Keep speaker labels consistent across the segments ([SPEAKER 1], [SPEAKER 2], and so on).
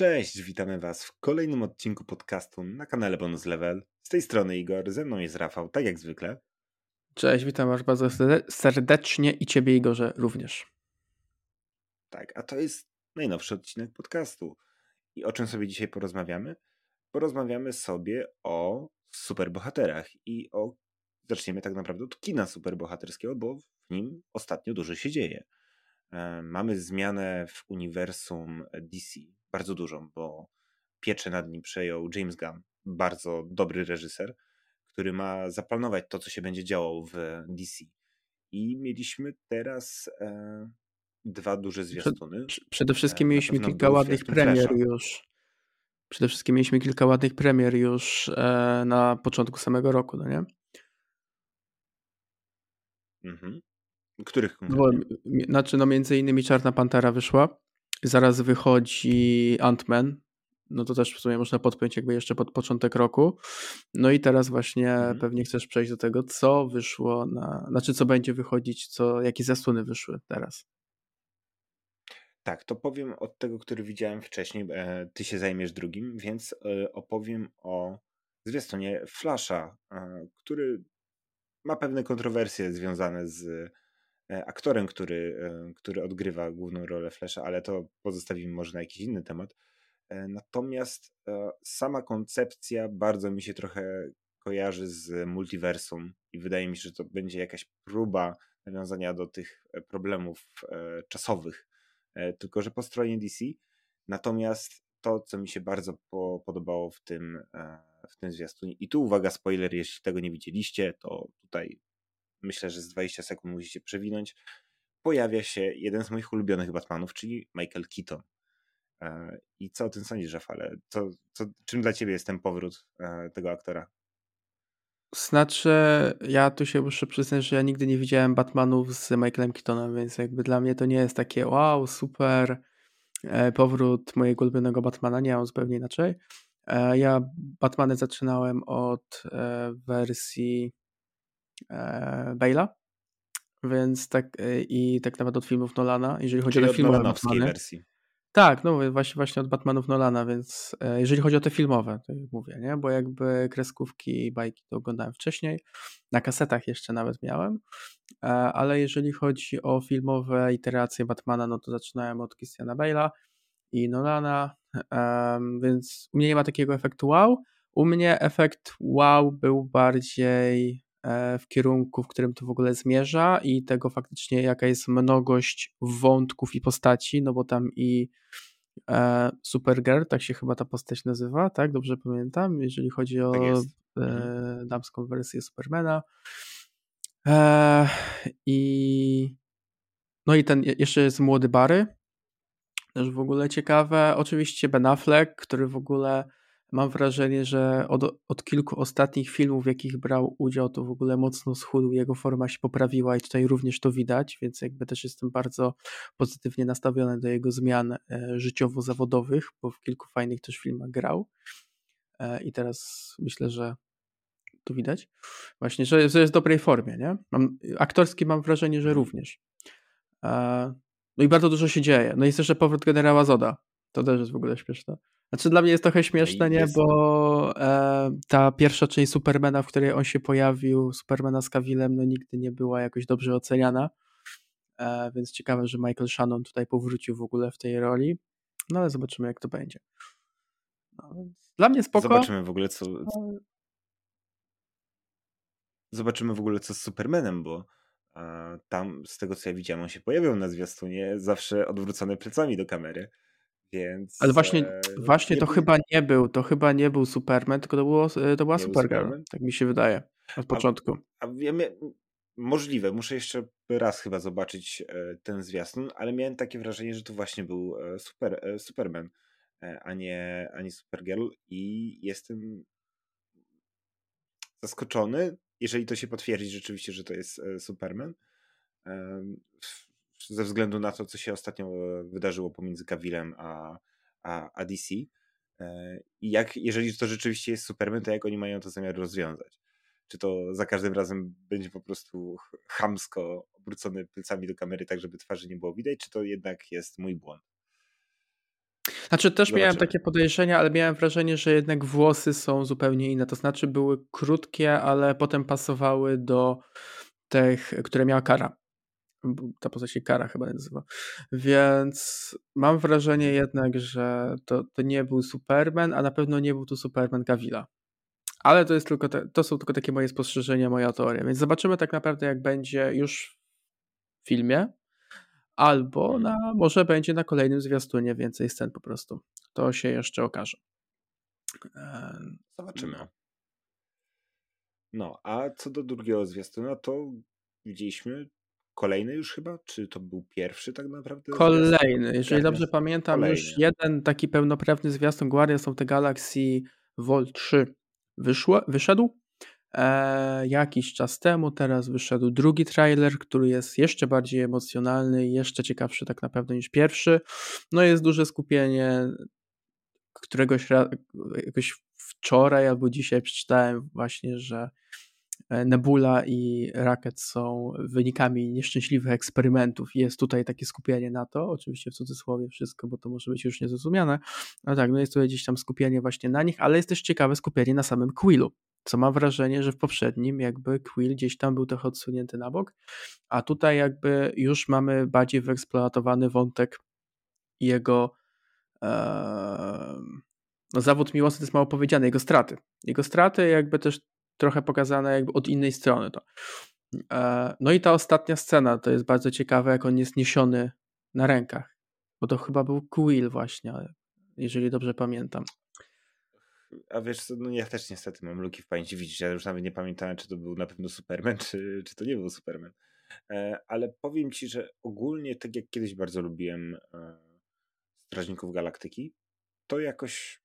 [SPEAKER 1] Cześć, witamy Was w kolejnym odcinku podcastu na kanale Bonus Level. Z tej strony Igor, ze mną jest Rafał, tak jak zwykle.
[SPEAKER 2] Cześć, witam Was bardzo serdecznie i Ciebie Igorze również.
[SPEAKER 1] Tak, a to jest najnowszy odcinek podcastu. I o czym sobie dzisiaj porozmawiamy? Porozmawiamy sobie o superbohaterach i o zaczniemy tak naprawdę od kina superbohaterskiego, bo w nim ostatnio dużo się dzieje. E, mamy zmianę w uniwersum DC, bardzo dużą, bo pieczę nad nim przejął James Gunn, bardzo dobry reżyser, który ma zaplanować to, co się będzie działo w DC. I mieliśmy teraz e, dwa duże zwiastuny.
[SPEAKER 2] Przed, przede wszystkim e, mieliśmy kilka ładnych premier Flasha. już. Przede wszystkim mieliśmy kilka ładnych premier już e, na początku samego roku, no nie?
[SPEAKER 1] Mhm. Których
[SPEAKER 2] Bo, Znaczy, no między innymi Czarna Pantera wyszła. Zaraz wychodzi Ant-Man. No to też w sumie można podpiąć jakby jeszcze pod początek roku. No i teraz właśnie mhm. pewnie chcesz przejść do tego, co wyszło na... Znaczy, co będzie wychodzić, co, jakie zasłony wyszły teraz.
[SPEAKER 1] Tak, to powiem od tego, który widziałem wcześniej. E, ty się zajmiesz drugim, więc e, opowiem o zwiastunie Flasha, e, który ma pewne kontrowersje związane z aktorem, który, e, który odgrywa główną rolę Flasha, ale to pozostawimy może na jakiś inny temat. E, natomiast sama koncepcja bardzo mi się trochę kojarzy z multiversum i wydaje mi się, że to będzie jakaś próba nawiązania do tych problemów czasowych, tylko że po stronie DC. Natomiast to, co mi się bardzo po, podobało w tym, w tym zwiastunie, i tu uwaga, spoiler, jeśli tego nie widzieliście, to tutaj myślę, że z 20 sekund musicie przewinąć, pojawia się jeden z moich ulubionych Batmanów, czyli Michael Keaton. E, I co o tym sądzisz, Rafale? Co, co, czym dla ciebie jest ten powrót e, tego aktora?
[SPEAKER 2] Znaczy, ja tu się muszę przyznać, że ja nigdy nie widziałem Batmanów z Michaelem Keatonem, więc jakby dla mnie to nie jest takie wow, super e, powrót mojego ulubionego Batmana, nie, on zupełnie inaczej. Ja Batmany zaczynałem od wersji e, Bale'a, więc tak e, i tak nawet od filmów Nolana, jeżeli chodzi
[SPEAKER 1] Czyli
[SPEAKER 2] o te filmowe
[SPEAKER 1] Batmany. wersji.
[SPEAKER 2] Tak, no właśnie, właśnie od Batmanów Nolana, więc e, jeżeli chodzi o te filmowe, to jak mówię, nie? Bo jakby kreskówki i bajki to oglądałem wcześniej, na kasetach jeszcze nawet miałem, e, ale jeżeli chodzi o filmowe iteracje Batmana, no to zaczynałem od Christiana Bale'a i Nolana, więc u mnie nie ma takiego efektu wow. U mnie efekt wow był bardziej w kierunku, w którym to w ogóle zmierza i tego faktycznie jaka jest mnogość wątków i postaci, no bo tam i e, Supergirl, tak się chyba ta postać nazywa, tak? Dobrze pamiętam, jeżeli chodzi o tak e, mhm. damską wersję Supermana. E, I no i ten jeszcze jest młody Barry, też w ogóle ciekawe. Oczywiście Ben Affleck, który w ogóle mam wrażenie, że od, od kilku ostatnich filmów, w jakich brał udział, to w ogóle mocno schudł, jego forma się poprawiła i tutaj również to widać, więc jakby też jestem bardzo pozytywnie nastawiony do jego zmian e, życiowo-zawodowych, bo w kilku fajnych też filmach grał e, i teraz myślę, że to widać. Właśnie, że, że jest w dobrej formie, nie? Mam, aktorski mam wrażenie, że również. E, no i bardzo dużo się dzieje. No i jest jeszcze powrót generała Zoda. To też jest w ogóle śmieszne. Znaczy dla mnie jest trochę śmieszne, nie? Bo e, ta pierwsza część Supermana, w której on się pojawił, Supermana z Kawilem, no nigdy nie była jakoś dobrze oceniana. E, więc ciekawe, że Michael Shannon tutaj powrócił w ogóle w tej roli. No ale zobaczymy, jak to będzie. No, dla mnie spoko.
[SPEAKER 1] Zobaczymy w ogóle, co... Zobaczymy w ogóle, co z Supermanem, bo e, tam, z tego co ja widziałem, on się pojawiał na zwiastunie, zawsze odwrócony plecami do kamery. Więc,
[SPEAKER 2] Ale właśnie, e, właśnie to był... chyba nie był, to chyba nie był Superman, tylko to, było, e, to była Supergirl, tak mi się wydaje, od początku.
[SPEAKER 1] A, a wiemy, możliwe, muszę jeszcze raz chyba zobaczyć e, ten zwiastun, ale miałem takie wrażenie, że to właśnie był super, Superman, a nie, a nie Supergirl i jestem zaskoczony, jeżeli to się potwierdzi rzeczywiście, że to jest Superman ze względu na to, co się ostatnio e, wydarzyło pomiędzy Kawilem a, a, a DC. E, I jak, jeżeli to rzeczywiście jest Superman, to jak oni mają to zamiar rozwiązać? Czy to za każdym razem będzie po prostu chamsko obrócony plecami do kamery, tak żeby twarzy nie było widać, czy to jednak jest mój błąd?
[SPEAKER 2] Znaczy też miałem
[SPEAKER 1] Zobaczymy.
[SPEAKER 2] takie podejrzenia, ale miałem wrażenie, że jednak włosy są zupełnie inne. To znaczy były krótkie, ale potem pasowały do tych, które miała Kara. Ta postać się Kara chyba nazywa. Więc mam wrażenie jednak, że to, to nie był Superman, a na pewno nie był tu Superman Gavila. Ale to jest tylko te, to są tylko takie moje spostrzeżenia, moja teoria. Więc zobaczymy tak naprawdę, jak będzie już w filmie, albo
[SPEAKER 1] Mhm.
[SPEAKER 2] na, może będzie na kolejnym zwiastunie więcej scen po prostu. To się jeszcze okaże.
[SPEAKER 1] Zobaczymy.
[SPEAKER 2] No.
[SPEAKER 1] No, a co do drugiego zwiastuna, to widzieliśmy kolejny już chyba? Czy to był pierwszy tak naprawdę? zwiastun?
[SPEAKER 2] Kolejny, jeżeli dobrze pamiętam, już
[SPEAKER 1] Kolejny.
[SPEAKER 2] jeden taki pełnoprawny zwiastun Guardians of the Galaxy Vol 3 wyszło, wyszedł e, jakiś czas temu. Teraz wyszedł drugi trailer, który jest jeszcze bardziej emocjonalny i jeszcze ciekawszy tak naprawdę niż pierwszy. No jest duże skupienie któregoś jakoś wczoraj albo dzisiaj przeczytałem właśnie, że Nebula i Rocket są wynikami nieszczęśliwych eksperymentów. Jest tutaj takie skupienie na to, oczywiście w cudzysłowie wszystko, bo to może być już niezrozumiane. No tak, no jest tutaj gdzieś tam skupienie właśnie na nich, ale jest też ciekawe skupienie na samym Quillu, co mam wrażenie, że w poprzednim jakby Quill gdzieś tam był trochę odsunięty na bok, a tutaj jakby już mamy bardziej wyeksploatowany wątek jego no zawód miłosny to jest mało powiedziane, jego straty. Jego straty jakby też trochę pokazane jakby od innej strony to. E, No i ta ostatnia scena to jest bardzo ciekawe, jak on jest niesiony na rękach, bo to chyba był Quill właśnie, jeżeli dobrze pamiętam.
[SPEAKER 1] A wiesz no ja też niestety mam luki w pamięci, widzisz, ja już nawet nie pamiętałem, czy to był na pewno Superman, czy, czy to nie był Superman. E, ale powiem ci, że ogólnie, tak jak kiedyś bardzo lubiłem e, Strażników Galaktyki, to jakoś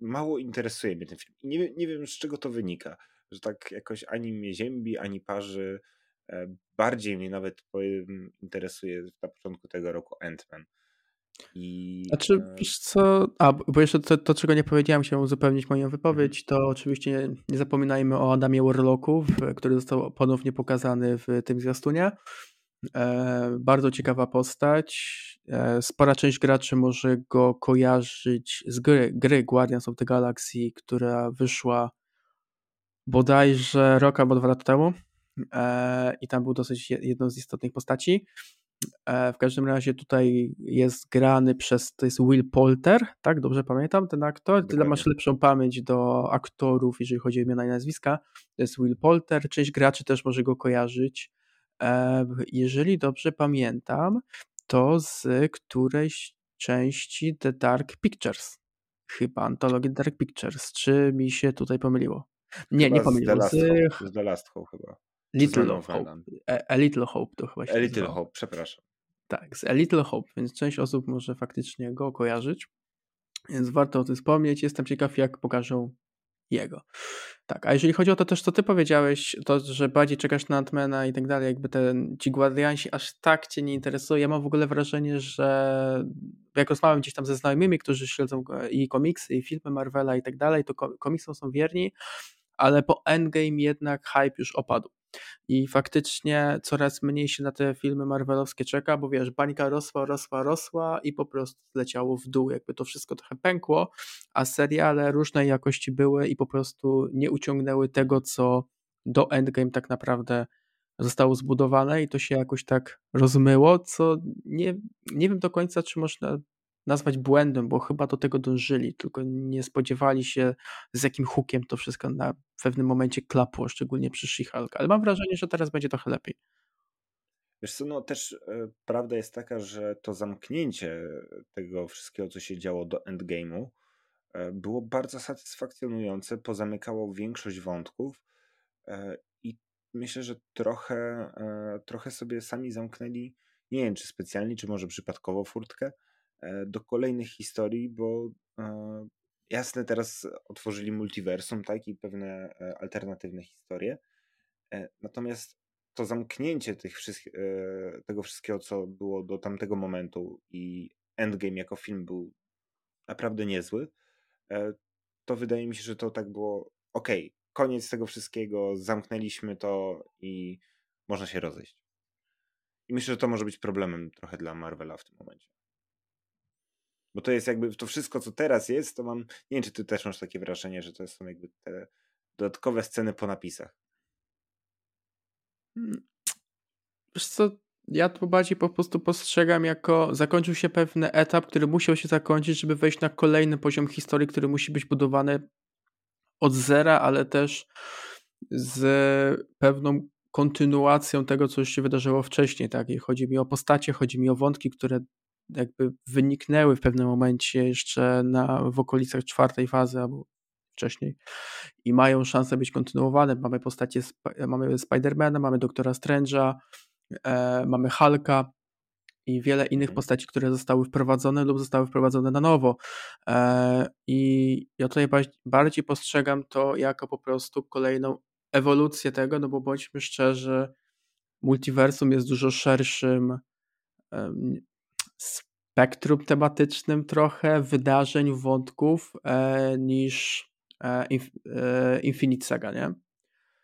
[SPEAKER 1] mało interesuje mnie ten film. I nie, nie wiem, z czego to wynika, że tak jakoś ani mnie ziębi, ani parzy. E, bardziej mnie nawet powiem, interesuje na początku tego roku Ant-Man. I
[SPEAKER 2] Znaczy,
[SPEAKER 1] e,
[SPEAKER 2] wiesz co, a bo jeszcze to, to czego nie powiedziałem, chciałem uzupełnić moją wypowiedź, to oczywiście nie, nie zapominajmy o Adamie Warlocku, który został ponownie pokazany w tym zwiastunie. E, bardzo ciekawa postać. E, spora część graczy może go kojarzyć z gry, gry Guardians of the Galaxy, która wyszła bodajże rok albo dwa lata temu. E, I tam był dosyć je- jedną z istotnych postaci. W każdym razie tutaj jest grany przez, to jest Will Poulter, tak? Dobrze pamiętam ten aktor? Tyle masz lepszą pamięć do aktorów, jeżeli chodzi o imiona i nazwiska. To jest Will Poulter, część graczy też może go kojarzyć. Jeżeli dobrze pamiętam, to z którejś części The Dark Pictures. Chyba antologii Dark Pictures. Czy mi się tutaj pomyliło? Nie,
[SPEAKER 1] chyba
[SPEAKER 2] nie
[SPEAKER 1] z The
[SPEAKER 2] pomyliło.
[SPEAKER 1] Last
[SPEAKER 2] Z
[SPEAKER 1] The Last Hope chyba.
[SPEAKER 2] Little of Hope. A, A Little Hope to chyba się
[SPEAKER 1] A Little
[SPEAKER 2] nazywało.
[SPEAKER 1] Hope, przepraszam.
[SPEAKER 2] Tak, z A Little Hope, więc część osób może faktycznie go kojarzyć. Więc warto o tym wspomnieć. Jestem ciekaw, jak pokażą jego. Tak, a jeżeli chodzi o to też, co ty powiedziałeś, to, że bardziej czekasz na Antmana i tak dalej, jakby ten, ci Guardiansi aż tak cię nie interesują. Ja mam w ogóle wrażenie, że jak rozmawiam gdzieś tam ze znajomymi, którzy śledzą i komiksy, i filmy Marvela i tak dalej, to ko- komiksom są wierni, ale po Endgame jednak hype już opadł. I faktycznie coraz mniej się na te filmy marvelowskie czeka, bo wiesz, bańka rosła, rosła, rosła i po prostu zleciało w dół. Jakby to wszystko trochę pękło, a seriale różnej jakości były i po prostu nie uciągnęły tego, co do Endgame tak naprawdę zostało zbudowane i to się jakoś tak rozmyło, co nie, nie wiem do końca, czy można nazwać błędem, bo chyba do tego dążyli, tylko nie spodziewali się z jakim hukiem to wszystko na pewnym momencie klapło, szczególnie przy She-Hulk, ale mam wrażenie, że teraz będzie trochę lepiej.
[SPEAKER 1] Wiesz co, no też e, prawda jest taka, że to zamknięcie tego wszystkiego, co się działo do Endgame'u, e, było bardzo satysfakcjonujące, pozamykało większość wątków e, i myślę, że trochę, trochę sobie sami zamknęli, nie wiem czy specjalnie, czy może przypadkowo furtkę, do kolejnych historii, bo e, jasne teraz otworzyli multiversum, tak, i pewne e, alternatywne historie, e, natomiast to zamknięcie tych e, tego wszystkiego, co było do tamtego momentu i Endgame jako film był naprawdę niezły, e, to wydaje mi się, że to tak było okej, koniec tego wszystkiego, zamknęliśmy to i można się rozejść. I myślę, że to może być problemem trochę dla Marvela w tym momencie. Bo to jest jakby to wszystko, co teraz jest, to mam. Nie wiem, czy ty też masz takie wrażenie, że to są jakby te dodatkowe sceny po napisach.
[SPEAKER 2] Hmm. Wiesz co, ja to bardziej po prostu postrzegam jako zakończył się pewny etap, który musiał się zakończyć, żeby wejść na kolejny poziom historii, który musi być budowany od zera, ale też z pewną kontynuacją tego, co już się wydarzyło wcześniej. Tak? I chodzi mi o postacie, chodzi mi o wątki, które jakby wyniknęły w pewnym momencie jeszcze na, w okolicach czwartej fazy albo wcześniej i mają szansę być kontynuowane. Mamy postacie, mamy Spidermana, mamy Doktora Strange'a, e, mamy Hulka i wiele innych mhm. postaci, które zostały wprowadzone lub zostały wprowadzone na nowo. E, I ja tutaj bardziej postrzegam to jako po prostu kolejną ewolucję tego, no bo bądźmy szczerzy, multiversum jest dużo szerszym spektrum tematycznym trochę wydarzeń, wątków e, niż e, e, Infinite Saga, nie?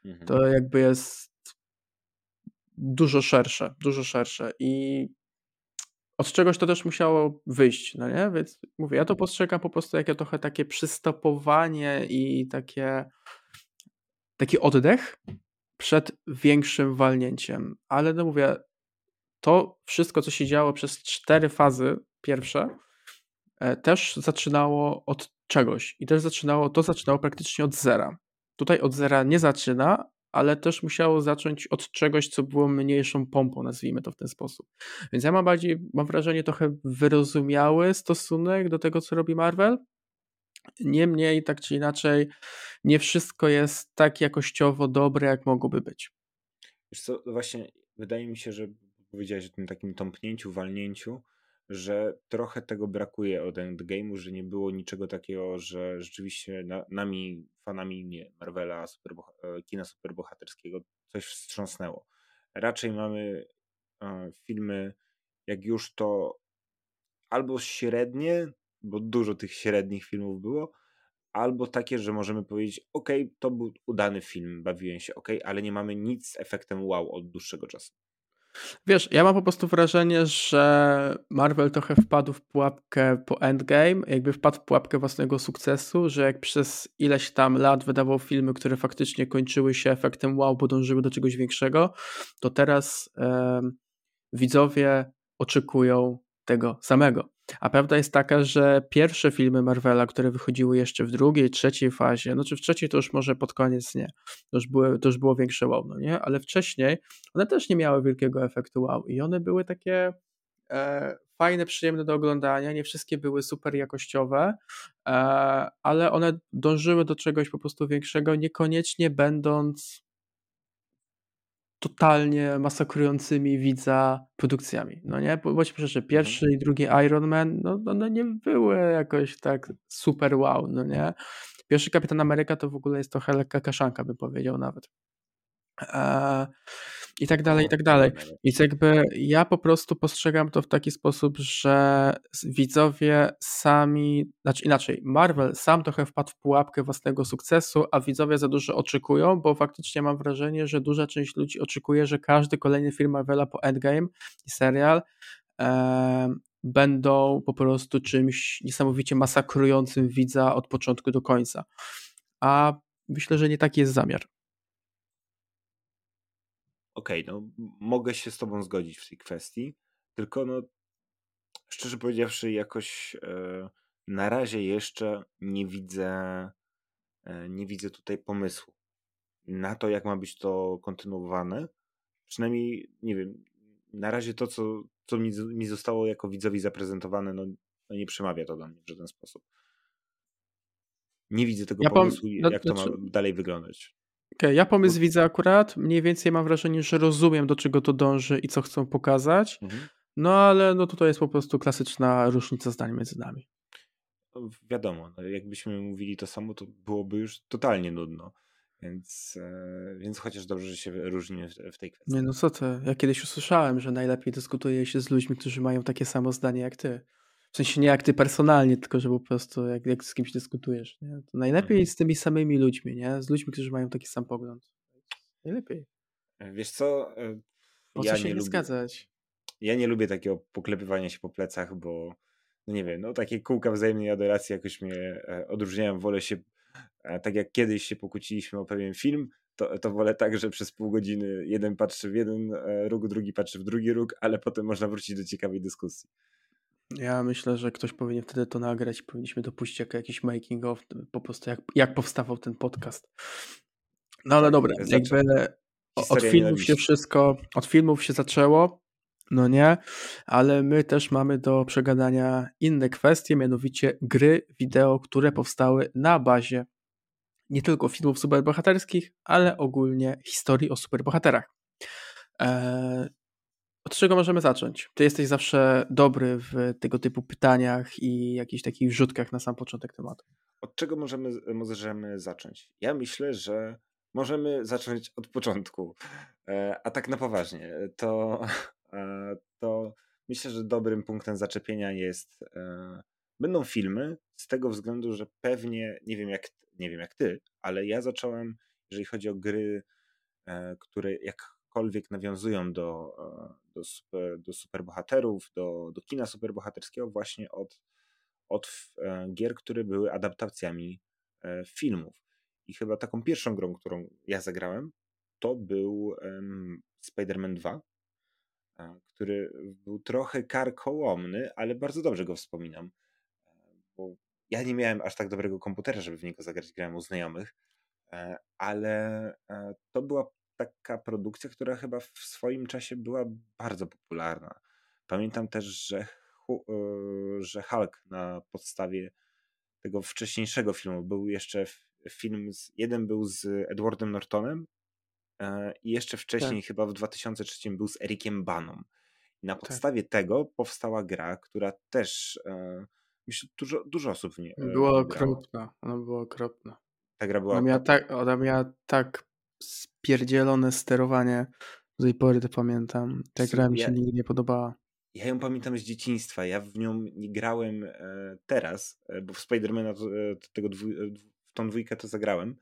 [SPEAKER 2] Mhm. To jakby jest dużo szersze, dużo szersze i od czegoś to też musiało wyjść, no nie? Więc mówię, ja to postrzegam po prostu jako trochę takie przystopowanie i takie taki oddech przed większym walnięciem. Ale no mówię, to wszystko, co się działo przez cztery fazy pierwsze, e, też zaczynało od czegoś. I też zaczynało, to zaczynało praktycznie od zera. Tutaj od zera nie zaczyna, ale też musiało zacząć od czegoś, co było mniejszą pompą, nazwijmy to w ten sposób. Więc ja mam bardziej, mam wrażenie, trochę wyrozumiały stosunek do tego, co robi Marvel. Niemniej, tak czy inaczej, nie wszystko jest tak jakościowo dobre, jak mogłoby być.
[SPEAKER 1] Wiesz co, właśnie wydaje mi się, że powiedziałeś o tym takim tąpnięciu, walnięciu, że trochę tego brakuje od Endgame'u, że nie było niczego takiego, że rzeczywiście na, nami, fanami nie, Marvela, superboha- e, kina superbohaterskiego coś wstrząsnęło. Raczej mamy e, filmy, jak już to albo średnie, bo dużo tych średnich filmów było, albo takie, że możemy powiedzieć, ok, to był udany film, bawiłem się, ok, ale nie mamy nic z efektem wow od dłuższego czasu.
[SPEAKER 2] Wiesz, ja mam po prostu wrażenie, że Marvel trochę wpadł w pułapkę po Endgame, jakby wpadł w pułapkę własnego sukcesu, że jak przez ileś tam lat wydawał filmy, które faktycznie kończyły się efektem wow, bo dążyły do czegoś większego, to teraz e, widzowie oczekują tego samego. A prawda jest taka, że pierwsze filmy Marvela, które wychodziły jeszcze w drugiej, trzeciej fazie, no czy w trzeciej to już może pod koniec nie, to już, były, to już było większe wow, no nie? Ale wcześniej one też nie miały wielkiego efektu wow i one były takie e, fajne, przyjemne do oglądania, nie wszystkie były super jakościowe, e, ale one dążyły do czegoś po prostu większego, niekoniecznie będąc totalnie masakrującymi widza produkcjami, no nie? Bo bądźmy szczerzy, mhm. pierwszy i drugi Iron Man, no one nie były jakoś tak super wow, no nie? Pierwszy Kapitan Ameryka to w ogóle jest trochę lekka kaszanka, bym powiedział nawet. Eee, i tak dalej, i tak dalej. Więc jakby ja po prostu postrzegam to w taki sposób, że widzowie sami, znaczy inaczej, Marvel sam trochę wpadł w pułapkę własnego sukcesu, a widzowie za dużo oczekują, bo faktycznie mam wrażenie, że duża część ludzi oczekuje, że każdy kolejny film Marvela po Endgame i serial e, będą po prostu czymś niesamowicie masakrującym widza od początku do końca. A myślę, że nie taki jest zamiar
[SPEAKER 1] okej, okay, no mogę się z tobą zgodzić w tej kwestii, tylko no szczerze powiedziawszy jakoś e, na razie jeszcze nie widzę e, nie widzę tutaj pomysłu na to, jak ma być to kontynuowane. Przynajmniej, nie wiem, na razie to, co, co mi, mi zostało jako widzowi zaprezentowane, no, no nie przemawia to do mnie w żaden sposób. Nie widzę tego ja pomysłu, no, jak to ma znaczy dalej wyglądać.
[SPEAKER 2] Okay, ja pomysł widzę akurat. Mniej więcej mam wrażenie, że rozumiem, do czego to dąży i co chcą pokazać. Mhm. No ale no tutaj jest po prostu klasyczna różnica zdań między nami.
[SPEAKER 1] No, wiadomo, no, jakbyśmy mówili to samo, to byłoby już totalnie nudno. Więc, e, więc chociaż dobrze, że się różnimy w, w tej kwestii.
[SPEAKER 2] Nie, no co ty? Ja kiedyś usłyszałem, że najlepiej dyskutuje się z ludźmi, którzy mają takie samo zdanie jak ty. W sensie nie jak ty personalnie, tylko że po prostu jak, jak z kimś dyskutujesz. Nie? To najlepiej mhm. z tymi samymi ludźmi, nie? Z ludźmi, którzy mają taki sam pogląd. Najlepiej.
[SPEAKER 1] E, wiesz co?
[SPEAKER 2] E, po ja co się nie, nie lubię, zgadzać?
[SPEAKER 1] Ja nie lubię takiego poklepywania się po plecach, bo no nie wiem, no takie kółka wzajemnej adoracji jakoś mnie e, odróżniają. Wolę się, e, tak jak kiedyś się pokłóciliśmy o pewien film, to, to wolę tak, że przez pół godziny jeden patrzy w jeden e, róg, drugi patrzy w drugi róg, ale potem można wrócić do ciekawej dyskusji.
[SPEAKER 2] Ja myślę, że ktoś powinien wtedy to nagrać. Powinniśmy dopuścić jako jakiś making of, po prostu jak, jak powstawał ten podcast. No ale tak, dobra, jakby od filmów się wszystko, od filmów się zaczęło, no nie, ale my też mamy do przegadania inne kwestie, mianowicie gry wideo, które powstały na bazie nie tylko filmów superbohaterskich, ale ogólnie historii o superbohaterach. Od czego możemy zacząć? Ty jesteś zawsze dobry w tego typu pytaniach i jakichś takich wrzutkach na sam początek tematu.
[SPEAKER 1] Od czego możemy, możemy zacząć? Ja myślę, że możemy zacząć od początku. E, a tak na poważnie, to, e, to myślę, że dobrym punktem zaczepienia jest. E, będą filmy z tego względu, że pewnie nie wiem jak, nie wiem jak ty, ale ja zacząłem, jeżeli chodzi o gry, które jakkolwiek nawiązują do, do, super, do superbohaterów, do, do kina superbohaterskiego, właśnie od, od gier, które były adaptacjami filmów. I chyba taką pierwszą grą, którą ja zagrałem, to był um, Spider-Man 2, który był trochę karkołomny, ale bardzo dobrze go wspominam. E, bo ja nie miałem aż tak dobrego komputera, żeby w niego zagrać, grałem u znajomych, e, ale e, to była taka produkcja, która chyba w swoim czasie była bardzo popularna. Pamiętam też, że, że Hulk na podstawie tego wcześniejszego filmu był jeszcze film, z, jeden był z Edwardem Nortonem e, i jeszcze wcześniej, tak. chyba w 2003 był z Erikiem Baną. Na tak. podstawie tak. tego powstała gra, która też e, myślę, dużo, dużo osób w niej.
[SPEAKER 2] E, była okropna. Ona była okropna.
[SPEAKER 1] Ta gra była.
[SPEAKER 2] Ona miała tak, ona miała tak spierdzielone sterowanie. Do tej pory to pamiętam. Ta gra mi się nigdy nie podobała.
[SPEAKER 1] Ja ją pamiętam z dzieciństwa. Ja w nią nie grałem teraz, bo w Spidermana tego tą dwójkę to zagrałem,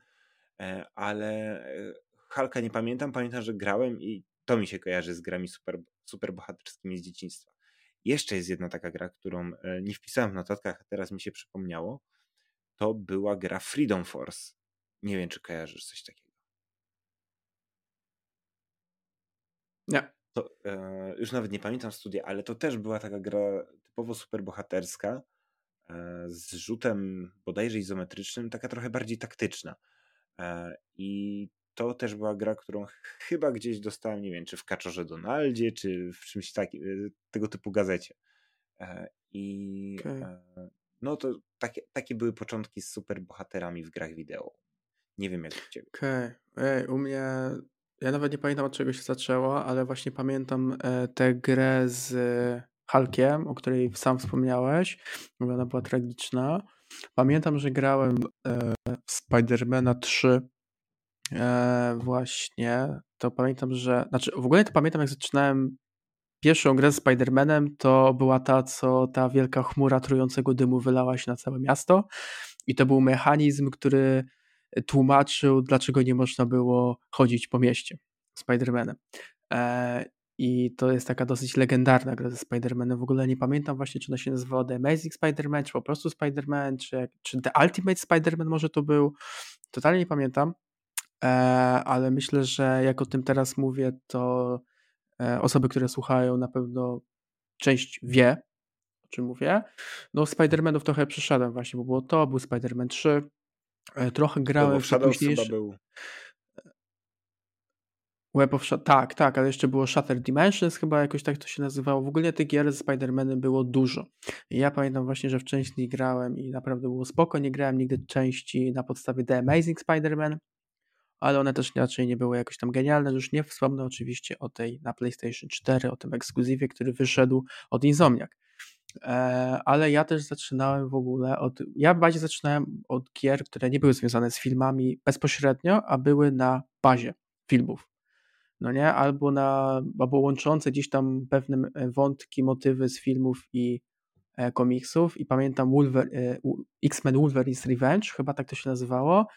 [SPEAKER 1] e, ale e, Halka nie pamiętam. Pamiętam, że grałem i to mi się kojarzy z grami super, super bohaterskimi z dzieciństwa. Jeszcze jest jedna taka gra, którą e, nie wpisałem w notatkach, a teraz mi się przypomniało. To była gra Freedom Force. Nie wiem, czy kojarzysz coś takiego.
[SPEAKER 2] Nie.
[SPEAKER 1] To, e, już nawet nie pamiętam studia, ale to też była taka gra typowo superbohaterska, E, z rzutem bodajże izometrycznym, taka trochę bardziej taktyczna. E, I to też była gra, którą chyba gdzieś dostałem, nie wiem, czy w Kaczorze Donaldzie, czy w czymś takim, e, tego typu gazecie. I okay. no to takie, takie były początki z superbohaterami w grach wideo. Nie wiem jak u ciebie.
[SPEAKER 2] Okej, okay. u mnie ja nawet nie pamiętam od czego się zaczęło, ale właśnie pamiętam tę grę z Hulkiem, o której sam wspomniałeś. Ona była tragiczna. Pamiętam, że grałem e, w Spidermana 3 e, właśnie. To pamiętam, że... Znaczy w ogóle to pamiętam jak zaczynałem pierwszą grę z Spidermanem, to była ta, co ta wielka chmura trującego dymu wylała się na całe miasto i to był mechanizm, który tłumaczył, dlaczego nie można było chodzić po mieście Spidermanem. E, i to jest taka dosyć legendarna gra ze Spider-Manem. W ogóle nie pamiętam właśnie, czy ona się nazywała The Amazing Spider-Man, czy po prostu Spider-Man, czy, czy The Ultimate Spider-Man może to był. Totalnie nie pamiętam, e, ale myślę, że jak o tym teraz mówię, to e, osoby, które słuchają, na pewno część wie, o czym mówię. No Spider-Manów trochę przeszedłem właśnie, bo było to, był Spider-Man 3, e, trochę grałem
[SPEAKER 1] w późniejszy... był.
[SPEAKER 2] Web of Sh tak, tak, ale jeszcze było Shattered Dimensions, chyba jakoś tak to się nazywało. W ogóle tych gier z Spider-Manem było dużo. I ja pamiętam właśnie, że w części nich grałem i naprawdę było spoko. Nie grałem nigdy części na podstawie The Amazing Spider-Man, ale one też raczej nie były jakoś tam genialne. Już nie wspomnę oczywiście o tej na PlayStation 4, o tym ekskluzywie, który wyszedł od Insomniac. E, ale ja też zaczynałem w ogóle od. Ja bardziej zaczynałem od gier, które nie były związane z filmami bezpośrednio, a były na bazie filmów no nie? Albo, na, albo łączące gdzieś tam pewne wątki, motywy z filmów i e, komiksów i pamiętam Wolver, e, X-Men Wolverine's Revenge, chyba tak to się nazywało.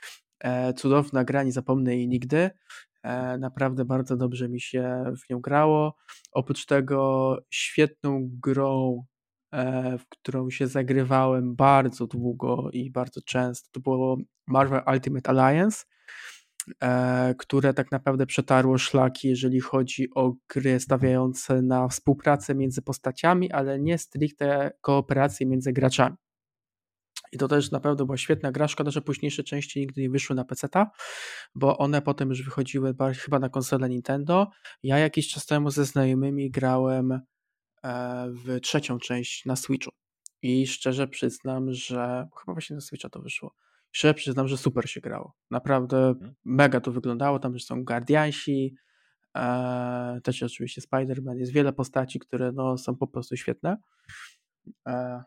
[SPEAKER 2] Cudowna gra, nie zapomnę jej nigdy. Naprawdę bardzo dobrze mi się w nią grało. Oprócz tego świetną grą w którą się zagrywałem bardzo długo i bardzo często. To było Marvel Ultimate Alliance, e, które tak naprawdę przetarło szlaki, jeżeli chodzi o gry stawiające na współpracę między postaciami, ale nie stricte kooperację między graczami. I to też naprawdę była świetna gra. Szkoda, że późniejsze części nigdy nie wyszły na PC-ta, bo one potem już wychodziły chyba na konsolę Nintendo. Ja jakiś czas temu ze znajomymi grałem e, w trzecią część na Switchu. I szczerze przyznam, że chyba właśnie na Switcha to wyszło. Szczerze przyznam, że super się grało. Naprawdę mhm. mega to wyglądało. Tam już są Guardiansi, e, też oczywiście Spider-Man. Jest wiele postaci, które no, są po prostu świetne. E,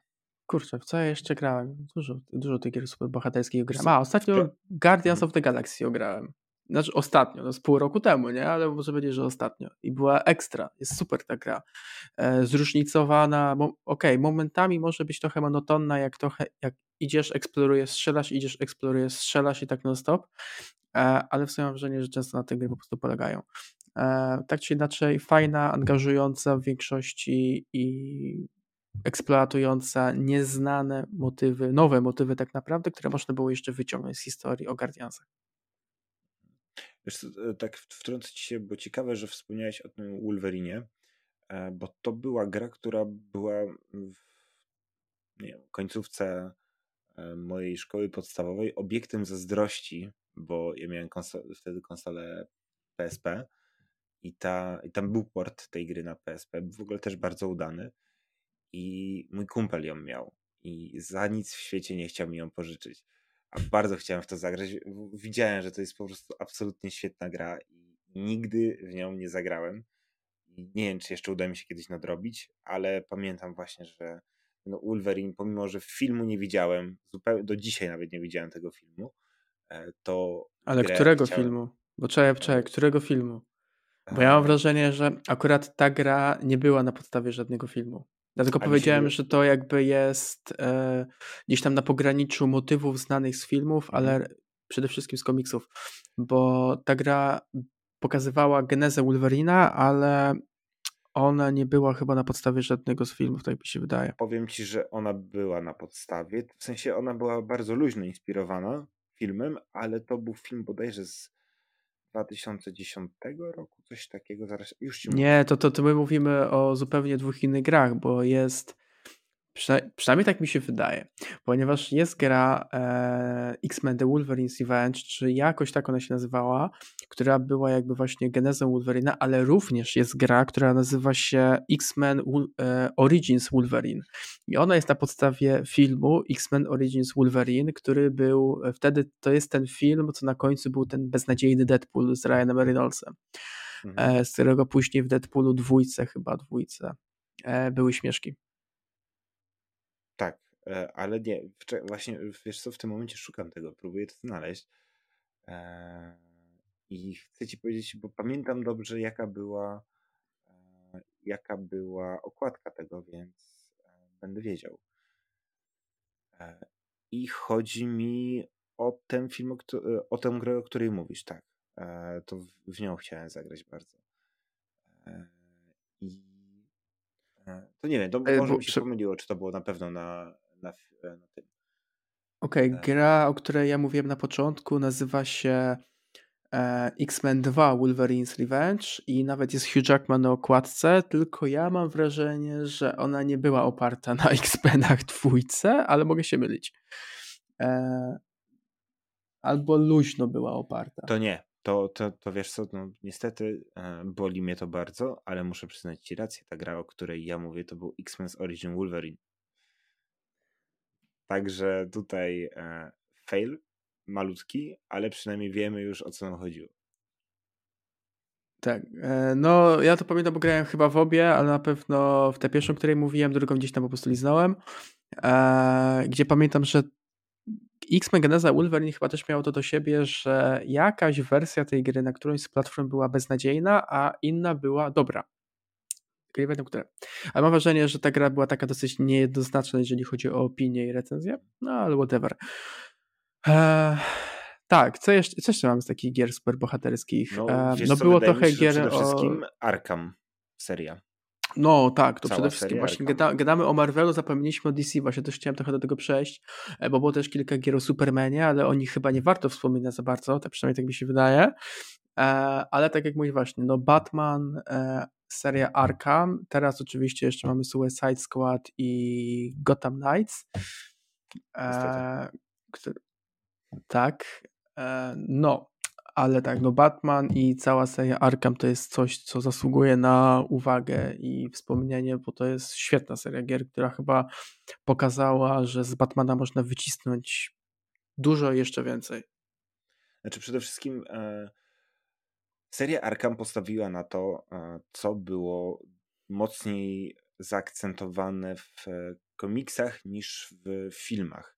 [SPEAKER 2] Kurczę, w co ja jeszcze grałem? Dużo, dużo tych gier superbohaterskich grałem. A, ostatnio Guardians mhm. of the Galaxy ograłem. Znaczy ostatnio, no z pół roku temu, nie? Ale może powiedzieć, że ostatnio. I była ekstra. Jest super ta gra. E, zróżnicowana. Mo Okej, okay, momentami może być trochę monotonna, jak trochę, jak idziesz, eksplorujesz, strzelasz, idziesz, eksplorujesz, strzelasz i tak non stop. E, ale w sumie mam wrażenie, że często na te gry po prostu polegają. E, tak czy inaczej, fajna, angażująca w większości i eksploatująca nieznane motywy, nowe motywy tak naprawdę, które można było jeszcze wyciągnąć z historii o Guardiansach.
[SPEAKER 1] Wiesz, e, tak wtrącę ci się, bo ciekawe, że wspomniałeś o tym Wolverinie, e, bo to była gra, która była w nie wiem, końcówce e, mojej szkoły podstawowej obiektem zazdrości, bo ja miałem wtedy konsolę PSP i, ta, i tam był port tej gry na PSP, w ogóle też bardzo udany i mój kumpel ją miał i za nic w świecie nie chciał mi ją pożyczyć. A bardzo chciałem w to zagrać. Widziałem, że to jest po prostu absolutnie świetna gra i nigdy w nią nie zagrałem. Nie wiem, czy jeszcze uda mi się kiedyś nadrobić, ale pamiętam właśnie, że no Wolverine, pomimo że filmu nie widziałem, zupełnie do dzisiaj nawet nie widziałem tego filmu, e, to.
[SPEAKER 2] Ale którego filmu? Bo czekaj, czekaj, e, którego filmu? Bo ja mam wrażenie, że akurat ta gra nie była na podstawie żadnego filmu. Dlatego A powiedziałem, że to jakby jest e, gdzieś tam na pograniczu motywów znanych z filmów, mhm. ale przede wszystkim z komiksów, bo ta gra pokazywała genezę Wolverina, ale ona nie była chyba na podstawie żadnego z filmów, tak mi się wydaje.
[SPEAKER 1] Powiem ci, że ona była na podstawie, w sensie ona była bardzo luźno inspirowana filmem, ale to był film bodajże z 2010 roku, coś takiego, zaraz już ci
[SPEAKER 2] Nie, to, to, to my mówimy o zupełnie dwóch innych grach, bo jest przynajmniej tak mi się wydaje, ponieważ jest gra e, X-Men The Wolverine's Revenge, czy jakoś tak ona się nazywała, która była jakby właśnie genezą Wolverina, ale również jest gra, która nazywa się X-Men e, Origins Wolverine. I ona jest na podstawie filmu X-Men Origins Wolverine, który był e, wtedy, to jest ten film, co na końcu był ten beznadziejny Deadpool z Ryanem Reynoldsem, mhm. e, z którego później w Deadpoolu dwójce chyba, dwójce e, były śmieszki.
[SPEAKER 1] Tak, e, ale nie, właśnie wiesz co, w tym momencie szukam tego, próbuję to znaleźć. I chcę ci powiedzieć, bo pamiętam dobrze, jaka była, jaka była okładka tego, więc będę wiedział. I chodzi mi o ten film, o tę grę, o której mówisz, tak. To w nią chciałem zagrać bardzo. I E, to nie wiem, to e, może mi się pomyliło, czy to było na pewno na, na, e, na tym.
[SPEAKER 2] Okej, okay, gra, o której ja mówiłem na początku, nazywa się e, X-Men 2 Wolverine's Revenge i nawet jest Hugh Jackman na okładce, tylko ja mam wrażenie, że ona nie była oparta na X-Menach dwójce, ale mogę się mylić. E, albo luźno była oparta.
[SPEAKER 1] To nie, to, to, to wiesz co, no niestety e, boli mnie to bardzo, ale muszę przyznać ci rację, ta gra, o której ja mówię, to był X-Men's Origin Wolverine. Także tutaj e, fail malutki, ale przynajmniej wiemy już o co nam chodziło.
[SPEAKER 2] Tak, e, no ja to pamiętam, bo grałem chyba w obie, ale na pewno w tę pierwszą, której mówiłem, drugą gdzieś tam po prostu liznąłem, e, gdzie pamiętam, że X-Men Geneza Wolverine chyba też miało to do siebie, że jakaś wersja tej gry na którąś z platform była beznadziejna, a inna była dobra. Nie wiem, które. Ale mam wrażenie, że ta gra była taka dosyć niejednoznaczna, jeżeli chodzi o opinię i recenzję. No ale whatever. Eee, tak, co jeszcze, co jeszcze mam z takich gier superbohaterskich?
[SPEAKER 1] No, eee, no było trochę gier przede wszystkim o... Arkham seria.
[SPEAKER 2] No tak, to
[SPEAKER 1] Cała
[SPEAKER 2] przede wszystkim właśnie gada, gadamy o Marvelu, zapomnieliśmy o DC, właśnie też chciałem trochę do tego przejść, e, bo było też kilka gier o Supermanie, ale o nich chyba nie warto wspominać za bardzo, tak przynajmniej tak mi się wydaje, e, ale tak jak mówię właśnie, no Batman, e, seria Arkham, teraz oczywiście jeszcze mamy Suicide Squad i Gotham Knights, e, który, tak, no, ale tak, no Batman i cała seria Arkham to jest coś, co zasługuje na uwagę i wspomnienie, bo to jest świetna seria gier, która chyba pokazała, że z Batmana można wycisnąć dużo jeszcze więcej.
[SPEAKER 1] Znaczy przede wszystkim e, seria Arkham postawiła na to, e, co było mocniej zaakcentowane w e, komiksach niż w filmach,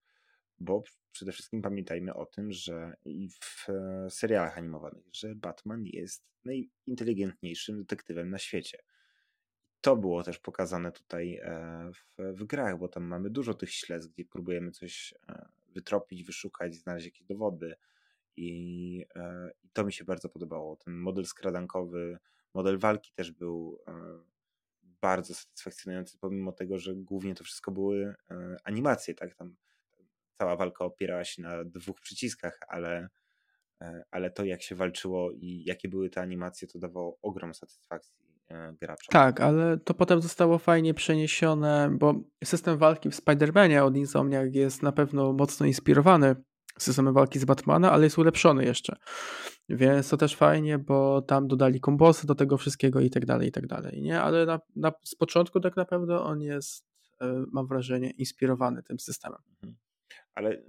[SPEAKER 1] bo przede wszystkim pamiętajmy o tym, że i w e, serialach animowanych, że Batman jest najinteligentniejszym detektywem na świecie. To było też pokazane tutaj e, w, w grach, bo tam mamy dużo tych śledztw, gdzie próbujemy coś e, wytropić, wyszukać, znaleźć jakieś dowody. I, I to mi się bardzo podobało. Ten model skradankowy, model walki też był bardzo satysfakcjonujący, pomimo tego, że głównie to wszystko były animacje, tak? Tam cała walka opierała się na dwóch przyciskach, ale, e, ale to jak się walczyło i jakie były te animacje, to dawało ogrom satysfakcji e, graczom.
[SPEAKER 2] Tak, ale to potem zostało fajnie przeniesione, bo system walki w Spider-Manie od Insomniac jest na pewno mocno inspirowany systemem walki z Batmana, ale jest ulepszony jeszcze. Więc to też fajnie, bo tam dodali kombosy do tego wszystkiego i tak dalej, i tak dalej, nie? Ale na, na, z początku tak naprawdę on jest, e, mam wrażenie, inspirowany tym systemem. Mhm
[SPEAKER 1] ale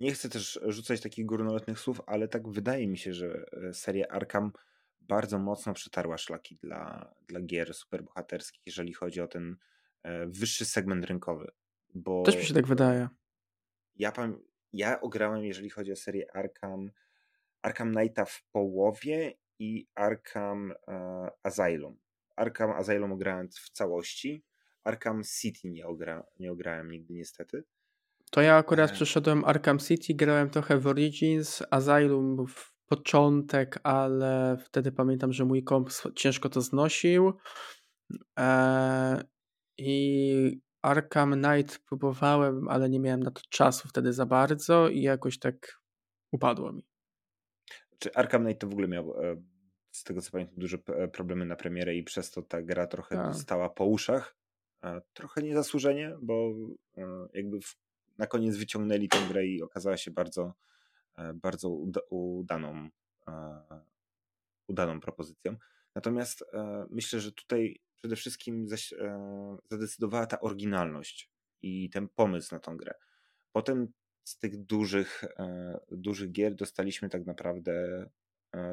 [SPEAKER 1] nie chcę też rzucać takich górnolotnych słów, ale tak wydaje mi się, że e, seria Arkham bardzo mocno przetarła szlaki dla, dla gier superbohaterskich, jeżeli chodzi o ten e, wyższy segment rynkowy. Bo
[SPEAKER 2] Też mi się tak wydaje.
[SPEAKER 1] Ja, ja ograłem, jeżeli chodzi o serię Arkham, Arkham Knighta w połowie i Arkham e, Asylum. Arkham Asylum ograłem w całości. Arkham City nie, ogra, nie ograłem nigdy niestety.
[SPEAKER 2] To ja akurat przeszedłem Arkham City, grałem trochę w Origins, Asylum w początek, ale wtedy pamiętam, że mój komp ciężko to znosił. Eee, I Arkham Knight próbowałem, ale nie miałem na to czasu wtedy za bardzo i jakoś tak upadło mi.
[SPEAKER 1] Czy Arkham Knight to w ogóle miał, e, z tego co pamiętam, duże problemy na premierę i przez to ta gra trochę tak. stała po uszach. Trochę niezasłużenie, bo e, jakby w na koniec wyciągnęli tę grę i okazała się bardzo, e, bardzo udaną, e, udaną propozycją. Natomiast e, myślę, że tutaj przede wszystkim zadecydowała ta oryginalność i ten pomysł na tą grę. Potem z tych dużych, dużych gier dostaliśmy tak naprawdę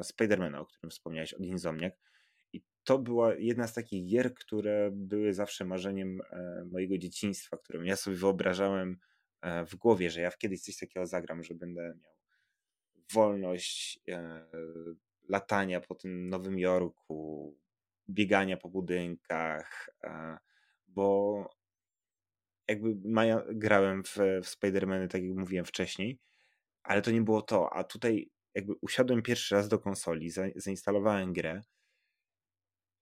[SPEAKER 1] Spidermana, o którym wspomniałeś, od Insomniac. I to była jedna z takich gier, które były zawsze marzeniem mojego dzieciństwa, którym ja sobie wyobrażałem w głowie, że ja kiedyś coś takiego zagram, że będę miał wolność e, latania po tym Nowym Jorku, biegania po budynkach, e, bo jakby Maja, grałem w, w Spider-Many, tak jak mówiłem wcześniej, ale to nie było to, a tutaj jakby usiadłem pierwszy raz do konsoli, za, zainstalowałem grę,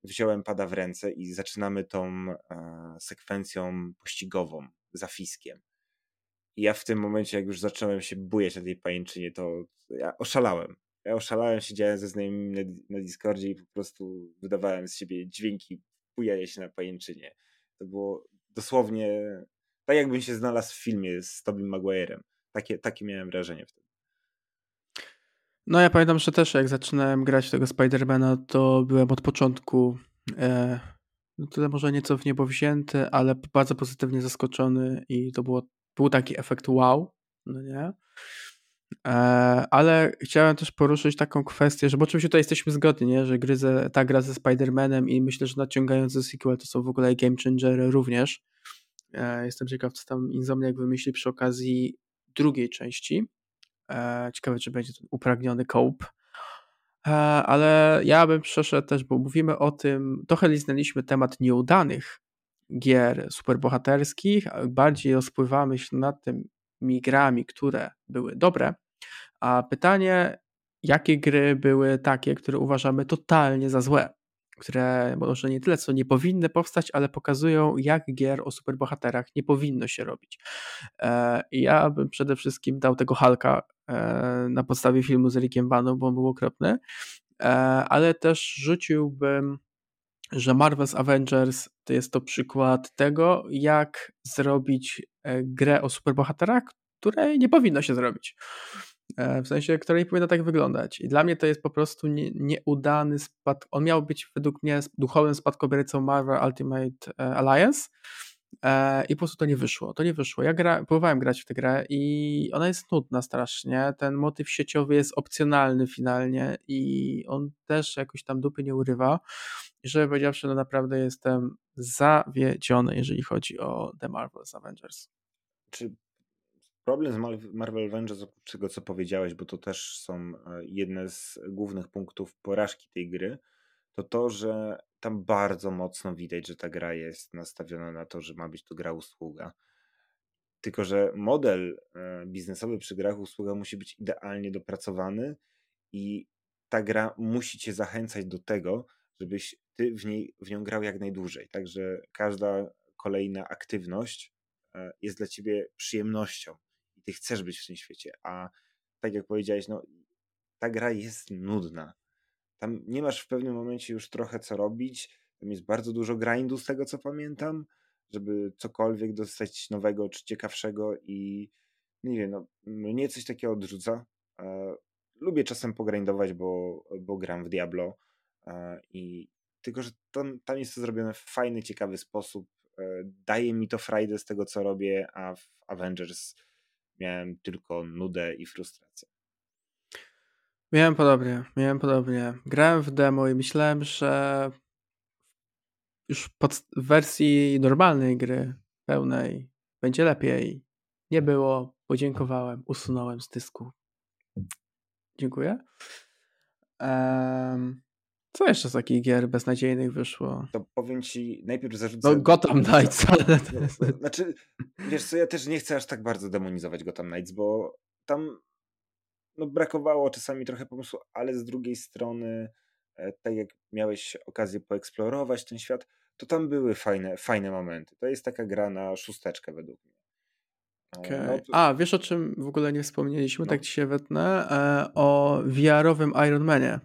[SPEAKER 1] wziąłem pada w ręce i zaczynamy tą e, sekwencją pościgową za fiskiem. I ja w tym momencie, jak już zacząłem się bujać na tej pajęczynie, to ja oszalałem. Ja oszalałem, siedziałem ze znajomymi na, na Discordzie i po prostu wydawałem z siebie dźwięki bujania się na pajęczynie. To było dosłownie tak, jakbym się znalazł w filmie z Tobim Maguire'em. Takie, takie miałem wrażenie wtedy.
[SPEAKER 2] No ja pamiętam, że też jak zaczynałem grać tego Spidermana, to byłem od początku e, no tyle może nieco w niebo wzięty, ale bardzo pozytywnie zaskoczony i to było był taki efekt wow, no nie? E, ale chciałem też poruszyć taką kwestię, że bo oczywiście tutaj jesteśmy zgodni, nie? że gry ze, ta gra ze Spider-Manem i myślę, że naciągający sequel to są w ogóle game changery również. E, jestem ciekaw, co tam Insomniac wymyśli przy okazji drugiej części. E, ciekawe, czy będzie ten upragniony cope. Ale ja bym przeszedł też, bo mówimy o tym, trochę liznęliśmy temat nieudanych gier superbohaterskich, bardziej rozpływamy się nad tymi grami, które były dobre. A pytanie, jakie gry były takie, które uważamy totalnie za złe, które może nie tyle co nie powinny powstać, ale pokazują, jak gier o superbohaterach nie powinno się robić. E, ja bym przede wszystkim dał tego Hulka e, na podstawie filmu z Rickiem Baną, bo on był okropny, e, ale też rzuciłbym że Marvel's Avengers to jest to przykład tego, jak zrobić grę o superbohaterach, której nie powinno się zrobić. E, w sensie, która nie powinna tak wyglądać. I dla mnie to jest po prostu nie, nieudany spad. On miał być według mnie duchowym spadkobiercą Marvel Ultimate e, Alliance. E, I po prostu to nie wyszło. To nie wyszło. Ja gra, próbowałem grać w tę grę i ona jest nudna strasznie. Ten motyw sieciowy jest opcjonalny finalnie i on też jakoś tam dupy nie urywa. I żeby powiedziawszy, no naprawdę jestem zawiedziony, jeżeli chodzi o The Marvel's Avengers.
[SPEAKER 1] Czy Problem z Marvel Avengers, oprócz tego, co powiedziałeś, bo to też są e, jedne z głównych punktów porażki tej gry, to to, że tam bardzo mocno widać, że ta gra jest nastawiona na to, że ma być to gra usługa. Tylko, że model e, biznesowy przy grach usługa musi być idealnie dopracowany i ta gra musi cię zachęcać do tego, żebyś ty w, niej, w nią grał jak najdłużej. Także każda kolejna aktywność e, jest dla ciebie przyjemnością ty chcesz być w tym świecie, a tak jak powiedziałeś, no ta gra jest nudna. Tam nie masz w pewnym momencie już trochę co robić, tam jest bardzo dużo grindu z tego co pamiętam, żeby cokolwiek dostać nowego czy ciekawszego i nie wiem, no mnie coś takiego odrzuca. E, lubię czasem pogrindować, bo, bo gram w Diablo e, i tylko, że tam, tam jest to zrobione w fajny, ciekawy sposób. E, daje mi to frajdę z tego, co robię, a w Avengers miałem tylko nudę i frustrację.
[SPEAKER 2] Miałem podobnie, miałem podobnie. Grałem w demo i myślałem, że już pod wersji normalnej gry, pełnej, będzie lepiej. Nie było, podziękowałem, usunąłem z dysku. Dziękuję. Um, co jeszcze z takich gier beznadziejnych wyszło?
[SPEAKER 1] To powiem ci, najpierw zarzucę...
[SPEAKER 2] No Gotham Knights, ale...
[SPEAKER 1] No, znaczy, wiesz co, ja też nie chcę aż tak bardzo demonizować Gotham Knights, bo tam no, brakowało czasami trochę pomysłu, ale z drugiej strony, e, tak jak miałeś okazję poeksplorować ten świat, to tam były fajne, fajne momenty. To jest taka gra na szósteczkę według mnie.
[SPEAKER 2] E, okay. No, to... A, wiesz o czym w ogóle nie wspomnieliśmy, no. tak ci się wetnę? E, o VR-owym Iron Manie.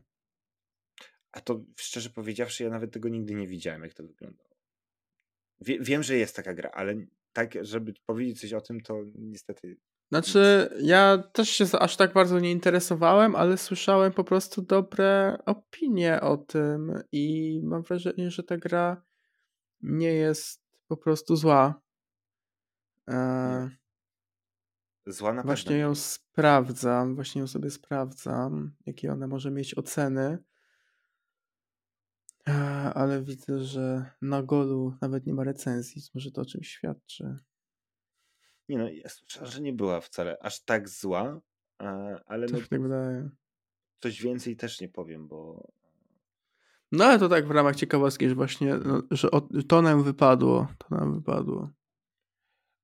[SPEAKER 1] A to szczerze powiedziawszy, ja nawet tego nigdy nie widziałem, jak to wyglądało. Wie, wiem, że jest taka gra, ale tak, żeby powiedzieć coś o tym, to niestety.
[SPEAKER 2] Znaczy, ja też się aż tak bardzo nie interesowałem, ale słyszałem po prostu dobre opinie o tym i mam wrażenie, że ta gra nie jest po prostu zła.
[SPEAKER 1] E... Zła na
[SPEAKER 2] Właśnie ją sprawdzam, właśnie ją sobie sprawdzam, jakie ona może mieć oceny. Ale widzę, że na Golu nawet nie ma recenzji, może to o czymś świadczy.
[SPEAKER 1] Nie no, ja słyszałem, że nie była wcale aż tak zła, ale no,
[SPEAKER 2] tak wydaje.
[SPEAKER 1] coś więcej też nie powiem, bo...
[SPEAKER 2] No ale to tak w ramach ciekawostki, że właśnie, no, że to nam wypadło, to nam wypadło.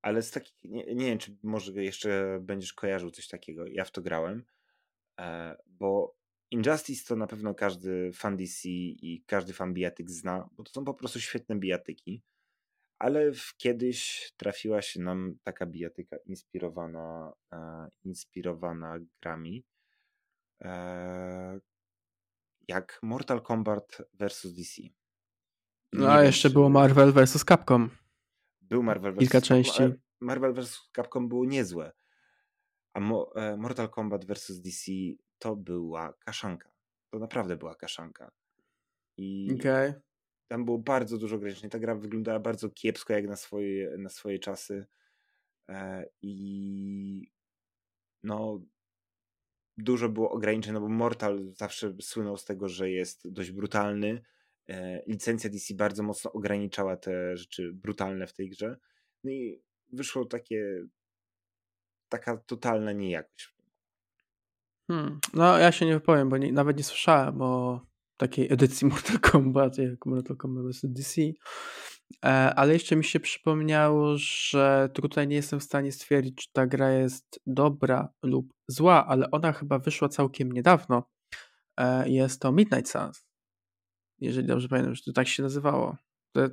[SPEAKER 1] Ale z takich, nie, nie wiem, czy może jeszcze będziesz kojarzył coś takiego, ja w to grałem, e, bo Injustice to na pewno każdy fan DC i każdy fan bijatyk zna, bo to są po prostu świetne bijatyki. Ale kiedyś trafiła się nam taka bijatyka inspirowana, e, inspirowana grami, e, jak Mortal Kombat vs DC.
[SPEAKER 2] No a jeszcze było Marvel vs Capcom.
[SPEAKER 1] Był Marvel vs.
[SPEAKER 2] Kilka części.
[SPEAKER 1] Marvel vs. Capcom było niezłe. A Mo e, Mortal Kombat vs. DC to była kaszanka. To naprawdę była kaszanka. I okay. Tam było bardzo dużo ograniczeń. Ta gra wyglądała bardzo kiepsko jak na swoje, na swoje czasy. E, I no dużo było ograniczeń, no bo Mortal zawsze słynął z tego, że jest dość brutalny. E, licencja DC bardzo mocno ograniczała te rzeczy brutalne w tej grze. No i wyszło takie taka totalna niejakość
[SPEAKER 2] Hmm. No, ja się nie wypowiem, bo nie, nawet nie słyszałem o takiej edycji Mortal Kombat jak Mortal Kombat vs. DC. E, ale jeszcze mi się przypomniało, że tutaj nie jestem w stanie stwierdzić, czy ta gra jest dobra lub zła, ale ona chyba wyszła całkiem niedawno. E, jest to Midnight Suns. jeżeli dobrze pamiętam, że to tak się nazywało.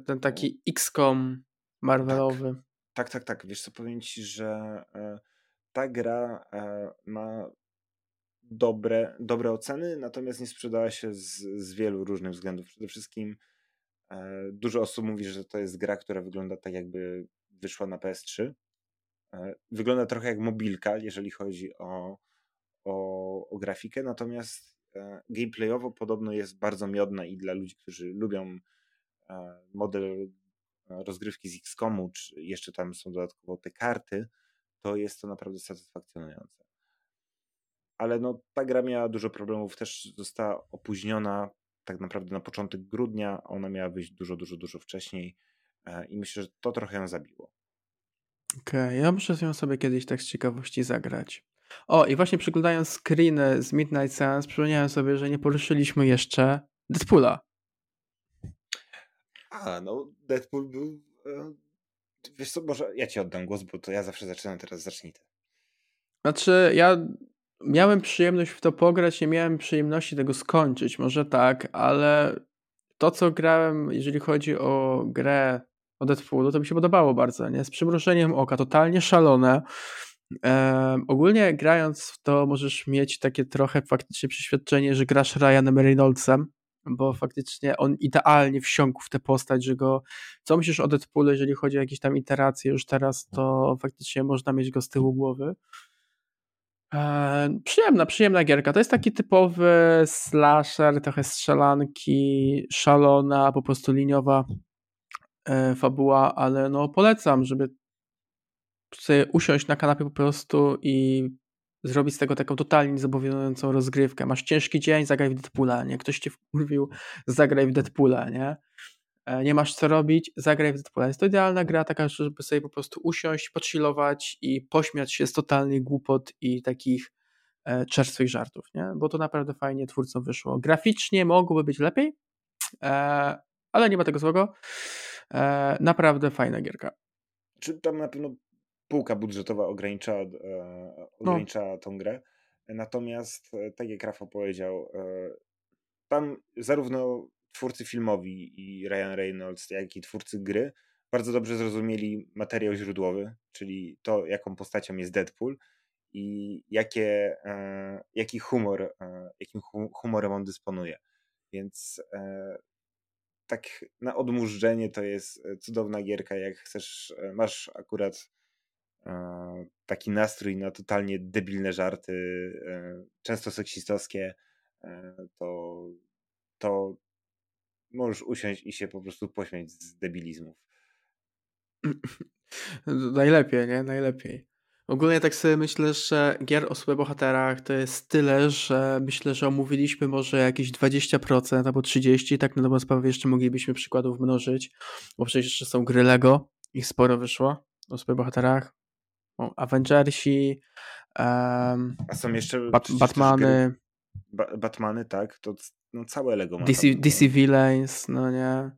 [SPEAKER 2] Ten, taki XCOM Marvelowy.
[SPEAKER 1] Tak, tak, tak, tak. Wiesz co, powiem ci, że e, ta gra ma dobre, dobre oceny, natomiast nie sprzedała się z, z wielu różnych względów. Przede wszystkim e, dużo osób mówi, że to jest gra, która wygląda tak, jakby wyszła na PS3. E, wygląda trochę jak mobilka, jeżeli chodzi o, o, o grafikę, natomiast e, gameplayowo podobno jest bardzo miodna i dla ludzi, którzy lubią e, model rozgrywki z XCOMu, czy jeszcze tam są dodatkowo te karty, to jest to naprawdę satysfakcjonujące. Ale no, ta gra miała dużo problemów, też została opóźniona tak naprawdę na początek grudnia, ona miała wyjść dużo, dużo, dużo wcześniej i myślę, że to trochę ją zabiło.
[SPEAKER 2] Okej, okay, ja muszę ją sobie kiedyś tak z ciekawości zagrać. O, i właśnie przeglądając screeny z Midnight Suns, przypomniałem sobie, że nie poruszyliśmy jeszcze Deadpoola.
[SPEAKER 1] A, no, Deadpool był. E, wiesz co, może ja ci oddam głos, bo to ja zawsze zaczynam, teraz zacznij ty.
[SPEAKER 2] Znaczy, ja miałem przyjemność w to pograć, nie miałem przyjemności tego skończyć, może tak, ale to, co grałem, jeżeli chodzi o grę o Deadpoolu, to mi się podobało bardzo, nie? Z przymrużeniem oka, totalnie szalone. Um, ogólnie grając w to możesz mieć takie trochę faktycznie przeświadczenie, że grasz Ryanem Reynoldsem, bo faktycznie on idealnie wsiąkł w tę postać, że go, co myślisz o Deadpoolu, jeżeli chodzi o jakieś tam iteracje już teraz, to faktycznie można mieć go z tyłu głowy. Przyjemna, przyjemna gierka. To jest taki typowy slasher, trochę strzelanki, szalona, po prostu liniowa e, fabuła, ale no polecam, żeby sobie usiąść na kanapie po prostu i zrobić z tego taką totalnie niezobowiązującą rozgrywkę. Masz ciężki dzień, zagraj w Deadpoola, nie? Ktoś cię wkurwił, zagraj w Deadpoola, nie? E, nie masz co robić, zagraj w Deadpoola. Jest to idealna gra taka, żeby sobie po prostu usiąść, pochillować i pośmiać się z totalnych głupot i takich e, czerstwych żartów, nie? Bo to naprawdę fajnie twórcom wyszło. Graficznie mogłoby być lepiej, e, ale nie ma tego złego. E, naprawdę fajna gierka.
[SPEAKER 1] Czy tam na pewno półka budżetowa ograniczała, e, no. ograniczała no. tą grę. Natomiast, tak jak Rafał powiedział, tam zarówno twórcy filmowi i Ryan Reynolds, jak i twórcy gry bardzo dobrze zrozumieli materiał źródłowy, czyli to, jaką postacią jest Deadpool i jakie, jaki humor, jakim humorem on dysponuje. Więc tak na odmurzenie to jest cudowna gierka, jak chcesz, masz akurat taki nastrój na totalnie debilne żarty, e, często seksistowskie, e, to, to możesz usiąść i się po prostu pośmiać z debilizmów.
[SPEAKER 2] Najlepiej, nie? Najlepiej. Ogólnie tak sobie myślę, że gier o superbohaterach to jest tyle, że myślę, że omówiliśmy może jakieś 20% albo 30%, tak na dobrą sprawę jeszcze moglibyśmy przykładów mnożyć, bo przecież jeszcze są gry Lego, ich sporo wyszło o superbohaterach, Avengersi, um,
[SPEAKER 1] A są jeszcze
[SPEAKER 2] Bat Batmany.
[SPEAKER 1] Ba Batmany, tak, to no, całe Lego ma
[SPEAKER 2] DC, Villains, no nie.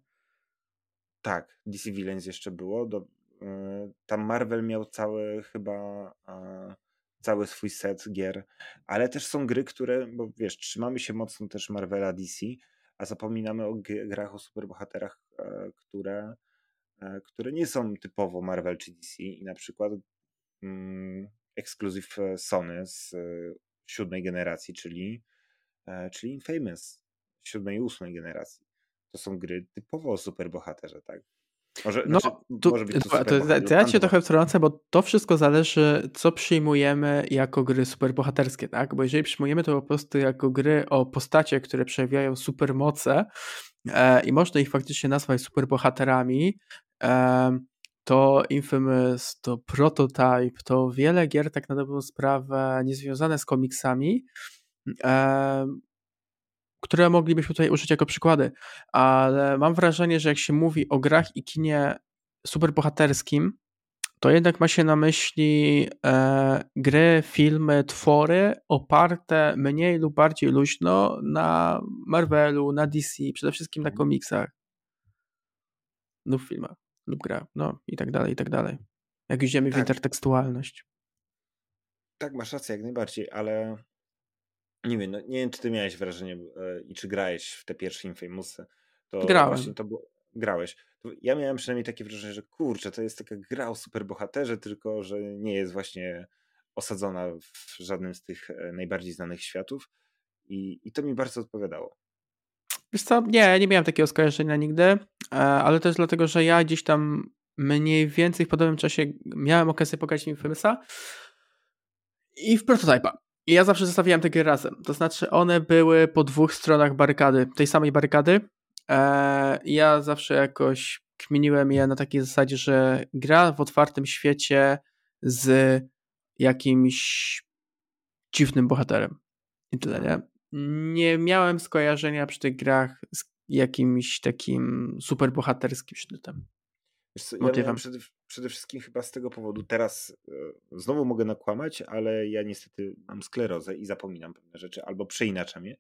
[SPEAKER 1] Tak, DC Villains jeszcze było. Do, y, tam Marvel miał cały chyba cały swój set gier, ale też są gry, które, bo wiesz, trzymamy się mocno też Marvela DC, a zapominamy o grach o superbohaterach, y, które, które nie są typowo Marvel czy DC i na przykład mm, ekskluzyw e, Sony z e, siódmej generacji, czyli, e, czyli Infamous siódmej i ósmej generacji. To są gry typowo o superbohaterze, tak?
[SPEAKER 2] Może, no, znaczy, tu, może być to, to, to, to ja cię trochę wtrącę, bo to wszystko zależy, co przyjmujemy jako gry superbohaterskie, tak? Bo jeżeli przyjmujemy to po prostu jako gry o postacie, które przejawiają supermoce e, i można ich faktycznie nazwać superbohaterami, e, to Infamous, to Prototype, to wiele gier tak na dobrą sprawę niezwiązane z komiksami, e, które moglibyśmy tutaj użyć jako przykłady, ale mam wrażenie, że jak się mówi o grach i kinie superbohaterskim, to jednak ma się na myśli e, gry, filmy, twory oparte mniej lub bardziej luźno na Marvelu, na DC, przede wszystkim na komiksach lub filmach lub gra, no i tak dalej, i tak dalej. Jak idziemy tak. w intertekstualność.
[SPEAKER 1] Tak, masz rację, jak najbardziej, ale Nie wiem, no, nie wiem, czy ty miałeś wrażenie e, i czy grałeś w te pierwsze Infamousy. To
[SPEAKER 2] Grałem.
[SPEAKER 1] to było, grałeś. Ja miałem przynajmniej takie wrażenie, że kurczę, to jest taka gra o superbohaterze, tylko że nie jest właśnie osadzona w żadnym z tych e, najbardziej znanych światów. I, i to mi bardzo odpowiadało.
[SPEAKER 2] Wiesz co, nie, nie miałem takiego skojarzenia nigdy, e, ale też dlatego, że ja gdzieś tam mniej więcej w podobnym czasie miałem okazję pokazać Infamousa i w Prototype'a. I ja zawsze zostawiałem te gry razem. To znaczy one były po dwóch stronach barykady, tej samej barykady. E, ja zawsze jakoś kminiłem je na takiej zasadzie, że gra w otwartym świecie z jakimś dziwnym bohaterem. I tyle, nie? Nie miałem skojarzenia przy tych grach z jakimś takim superbohaterskim sznytem.
[SPEAKER 1] Co, ja miałem przede, przede, wszystkim chyba z tego powodu, teraz e, znowu mogę nakłamać, ale ja niestety mam sklerozę i zapominam pewne rzeczy, albo przeinaczam je,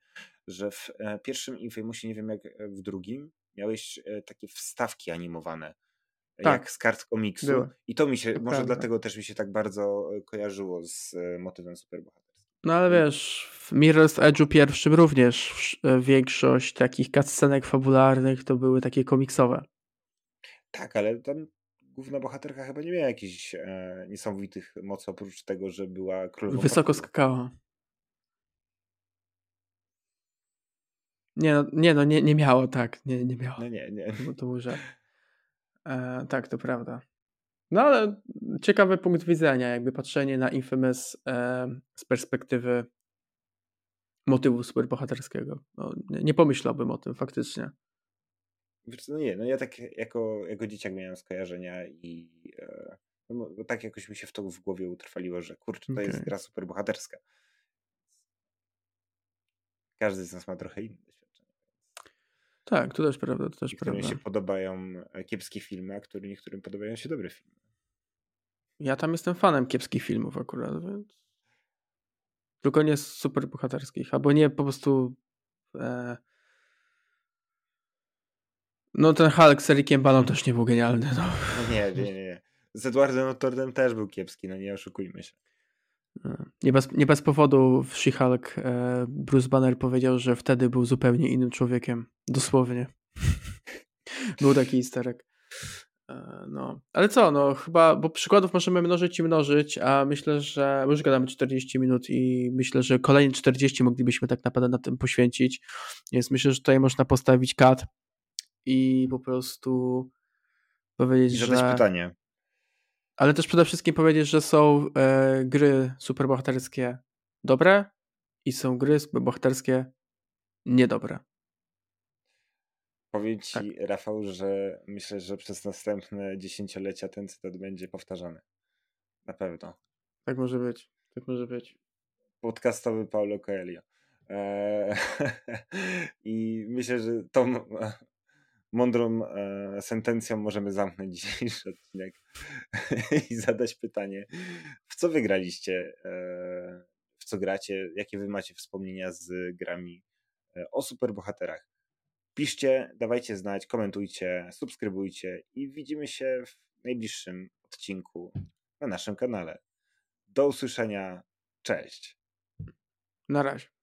[SPEAKER 1] że w e, pierwszym Infamousie, nie wiem jak w drugim, miałeś e, takie wstawki animowane, tak. jak z kart komiksu. Były. I to mi się, może dlatego też mi się tak bardzo kojarzyło z motywem superbohaterskim.
[SPEAKER 2] No ale wiesz, w Mirror's Edge'u pierwszym również większość takich cutscenek fabularnych to były takie komiksowe.
[SPEAKER 1] Tak, ale tam główna bohaterka chyba nie miała jakichś e, niesamowitych mocy, oprócz tego, że była królową
[SPEAKER 2] Wysoko skakała. Nie no, nie, no nie, nie miało, tak, nie, nie miało.
[SPEAKER 1] No nie, nie.
[SPEAKER 2] To może. E, tak, to prawda. No ale ciekawy punkt widzenia, jakby patrzenie na Infamous e, z perspektywy motywu superbohaterskiego. No, nie, nie pomyślałbym o tym faktycznie.
[SPEAKER 1] Wiesz, no nie, no ja tak jako, jako dzieciak miałem skojarzenia i e, no, tak jakoś mi się w to w głowie utrwaliło, że kurczę, to okay. jest gra super bohaterska. Każdy z nas ma trochę inne doświadczenie.
[SPEAKER 2] Tak, to też prawda, to też
[SPEAKER 1] Niektórym prawda. się podobają e, kiepskie filmy, a którym, niektórym podobają się dobre filmy.
[SPEAKER 2] Ja tam jestem fanem kiepskich filmów akurat, więc... Tylko nie super bohaterskich, albo nie po prostu... E no ten Hulk z Ericiem Baną też nie był genialny. No.
[SPEAKER 1] no nie, nie, nie. Z Edwardem Nortordem też był kiepski, no nie oszukujmy się.
[SPEAKER 2] No. Nie bez, nie bez powodu w She-Hulk e, Bruce Banner powiedział, że wtedy był zupełnie innym człowiekiem. Dosłownie. był taki isterek. E, no, ale co, no chyba, bo przykładów możemy mnożyć i mnożyć, a myślę, że już gadamy 40 minut i myślę, że kolejne 40 moglibyśmy tak naprawdę na tym poświęcić, więc myślę, że tutaj można postawić kat i po prostu powiedzieć, I
[SPEAKER 1] zadać
[SPEAKER 2] że...
[SPEAKER 1] pytanie.
[SPEAKER 2] Ale też przede wszystkim powiedzieć, że są e, gry superbohaterskie dobre i są gry superbohaterskie niedobre.
[SPEAKER 1] Powiem ci, tak. Rafał, że myślę, że przez następne dziesięciolecia ten cytat będzie powtarzany. Na pewno.
[SPEAKER 2] Tak może być. Tak może być.
[SPEAKER 1] Podcastowy Paulo Coelho. Eee, I myślę, że to mądrą e, sentencją możemy zamknąć dzisiejszy odcinek i zadać pytanie, w co wygraliście, e, w co gracie, jakie wy macie wspomnienia z grami e, o superbohaterach. Piszcie, dawajcie znać, komentujcie, subskrybujcie i widzimy się w najbliższym odcinku na naszym kanale. Do usłyszenia. Cześć.
[SPEAKER 2] Na razie.